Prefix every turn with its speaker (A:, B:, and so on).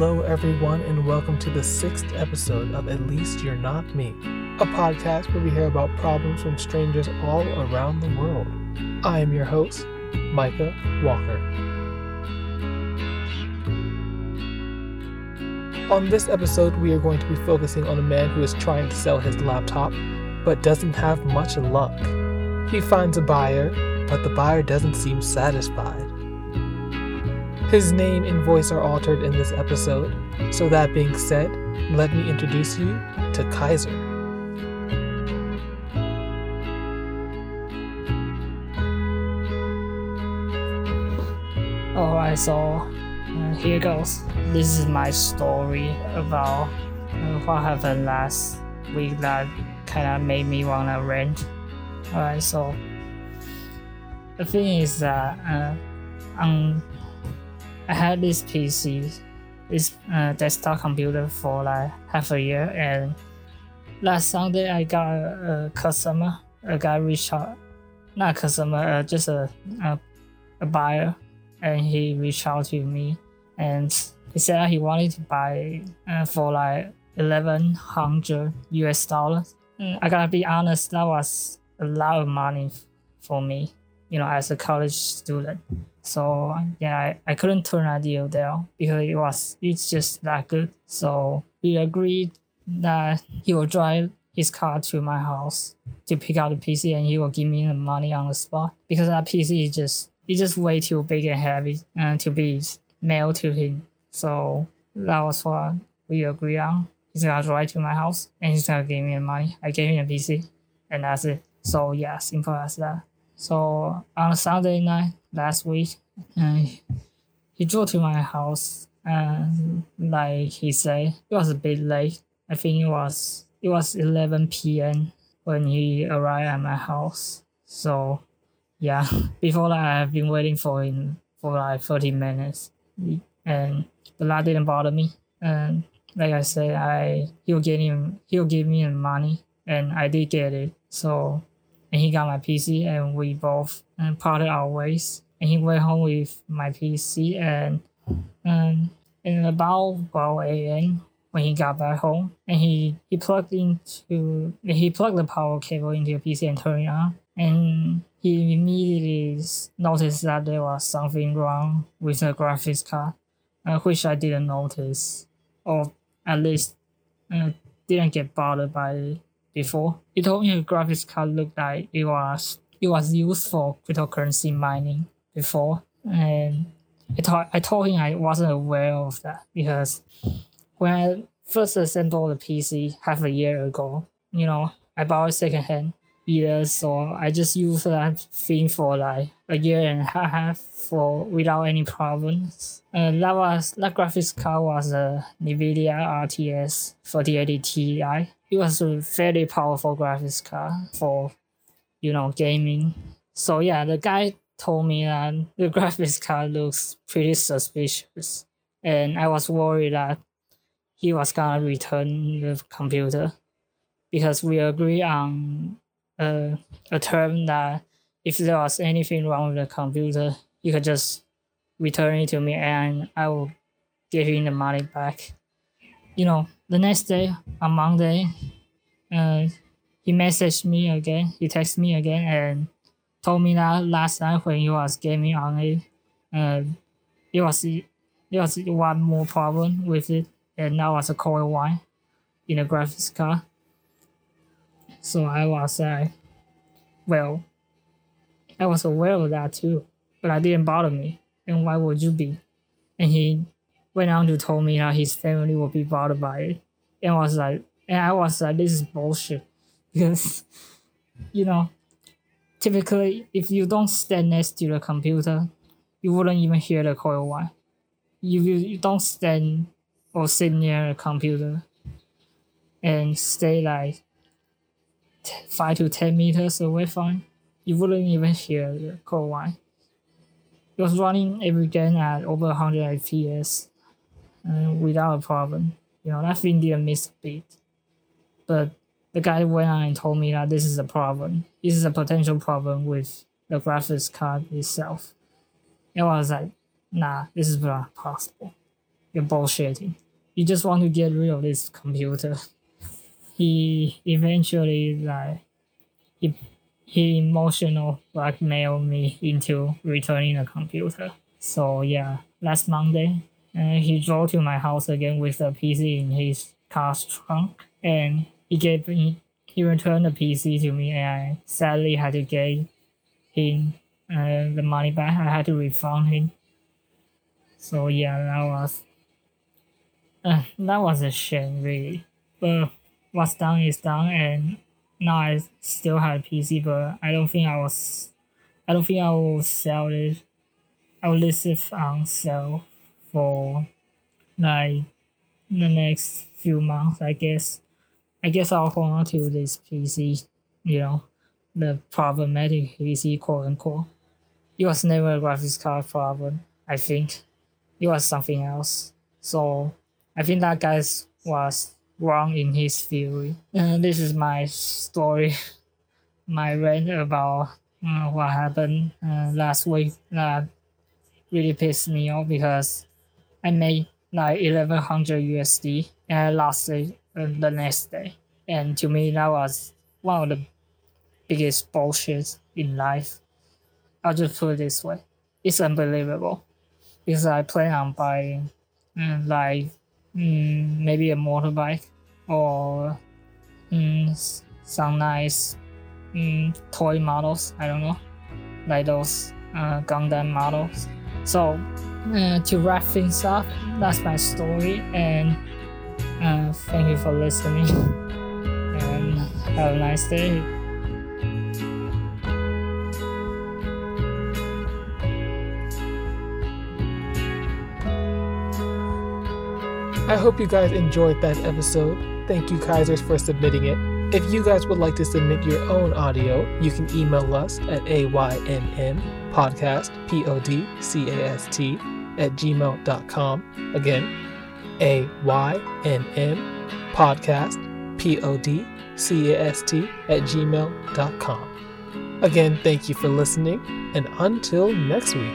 A: Hello, everyone, and welcome to the sixth episode of At Least You're Not Me, a podcast where we hear about problems from strangers all around the world. I am your host, Micah Walker. On this episode, we are going to be focusing on a man who is trying to sell his laptop but doesn't have much luck. He finds a buyer, but the buyer doesn't seem satisfied. His name and voice are altered in this episode, so that being said, let me introduce you to Kaiser.
B: Alright, so uh, here goes. This is my story about uh, what happened last week that kind of made me wanna rent. Alright, so the thing is that uh, um, I had this PC, this uh, desktop computer for like half a year, and last Sunday I got a, a customer, a guy reached out, not a customer, uh, just a, a a buyer, and he reached out to me, and he said he wanted to buy uh, for like eleven hundred US dollars. Mm, I gotta be honest, that was a lot of money for me, you know, as a college student. So yeah, I, I couldn't turn a deal down because it was it's just that good. So we agreed that he will drive his car to my house to pick out the PC and he will give me the money on the spot because that PC is just it's just way too big and heavy uh, to be mailed to him. So that was what we agreed on. He's gonna drive to my house and he's gonna give me the money. I gave him a PC and that's it. So yeah, simple as that. So on Sunday night last week, uh, he drove to my house and like he said, it was a bit late. I think it was it was 11 p.m. when he arrived at my house. So yeah, before that I've been waiting for him for like 30 minutes, and but that didn't bother me. And like I said, I he'll give him he'll give me the money, and I did get it. So and he got my PC, and we both and parted our ways. And he went home with my PC, and um, and about 12 a.m. when he got back home, and he he plugged into he plugged the power cable into the PC and turned it on, and he immediately noticed that there was something wrong with the graphics card, uh, which I didn't notice, or at least uh, didn't get bothered by it before. He told me the graphics card looked like it was it was used for cryptocurrency mining before, and I told I told him I wasn't aware of that because when I first assembled the PC half a year ago, you know, I bought it secondhand either, so I just used that thing for like a year and a half for without any problems. And that was that graphics card was a NVIDIA RTX 3080 Ti. It was a very powerful graphics card for, you know, gaming. So yeah, the guy told me that the graphics card looks pretty suspicious, and I was worried that he was gonna return the computer because we agree on a term that if there was anything wrong with the computer, you could just return it to me and I will give you the money back. You know, the next day on Monday, uh, he messaged me again. He texted me again and told me that last night when he was gaming on it, uh, it was it was one more problem with it, and that was a coil whine in the graphics card. So I was like, well, I was aware of that too, but that didn't bother me. And why would you be? And he went on to tell me that his family would be bothered by it. And I was like, and I was like, this is bullshit. Because, you know, typically, if you don't stand next to the computer, you wouldn't even hear the coil whine. You, you, you don't stand or sit near a computer and stay like 5 to 10 meters away from you wouldn't even hear the coil whine. It was running every game at over 100 FPS uh, without a problem. You know, that thing didn't miss a beat. But the guy went on and told me that this is a problem. This is a potential problem with the graphics card itself. And I was like, nah, this is not possible. you're bullshitting. You just want to get rid of this computer. He eventually like he he emotional blackmailed me into returning the computer. So yeah, last Monday, uh, he drove to my house again with the PC in his car's trunk, and he gave me he returned the PC to me, and I sadly had to give him uh, the money back. I had to refund him. So yeah, that was uh, that was a shame, really. But what's done is done, and now I still have PC, but I don't think I was, I don't think I will sell it. I will list it on sale for like the next few months, I guess. I guess I'll hold on to this PC, you know, the problematic PC, quote unquote. It was never a graphics card problem, I think. It was something else. So I think that guy was wrong in his theory. And this is my story, my rant about uh, what happened uh, last week that really pissed me off because I made like 1100 USD and I lost it uh, the next day. And to me, that was one of the biggest bullshits in life. I'll just put it this way. It's unbelievable because I plan on buying mm, like mm, maybe a motorbike or mm, some nice mm, toy models. I don't know, like those uh, Gundam models. So uh, to wrap things up, that's my story, and uh, thank you for listening, and have a nice day.
A: I hope you guys enjoyed that episode. Thank you, Kaisers, for submitting it. If you guys would like to submit your own audio, you can email us at aynnpodcast, P-O-D-C-A-S-T, at gmail.com. Again, A-Y-N-N podcast, P-O-D-C-A-S-T, at gmail.com. Again, thank you for listening, and until next week.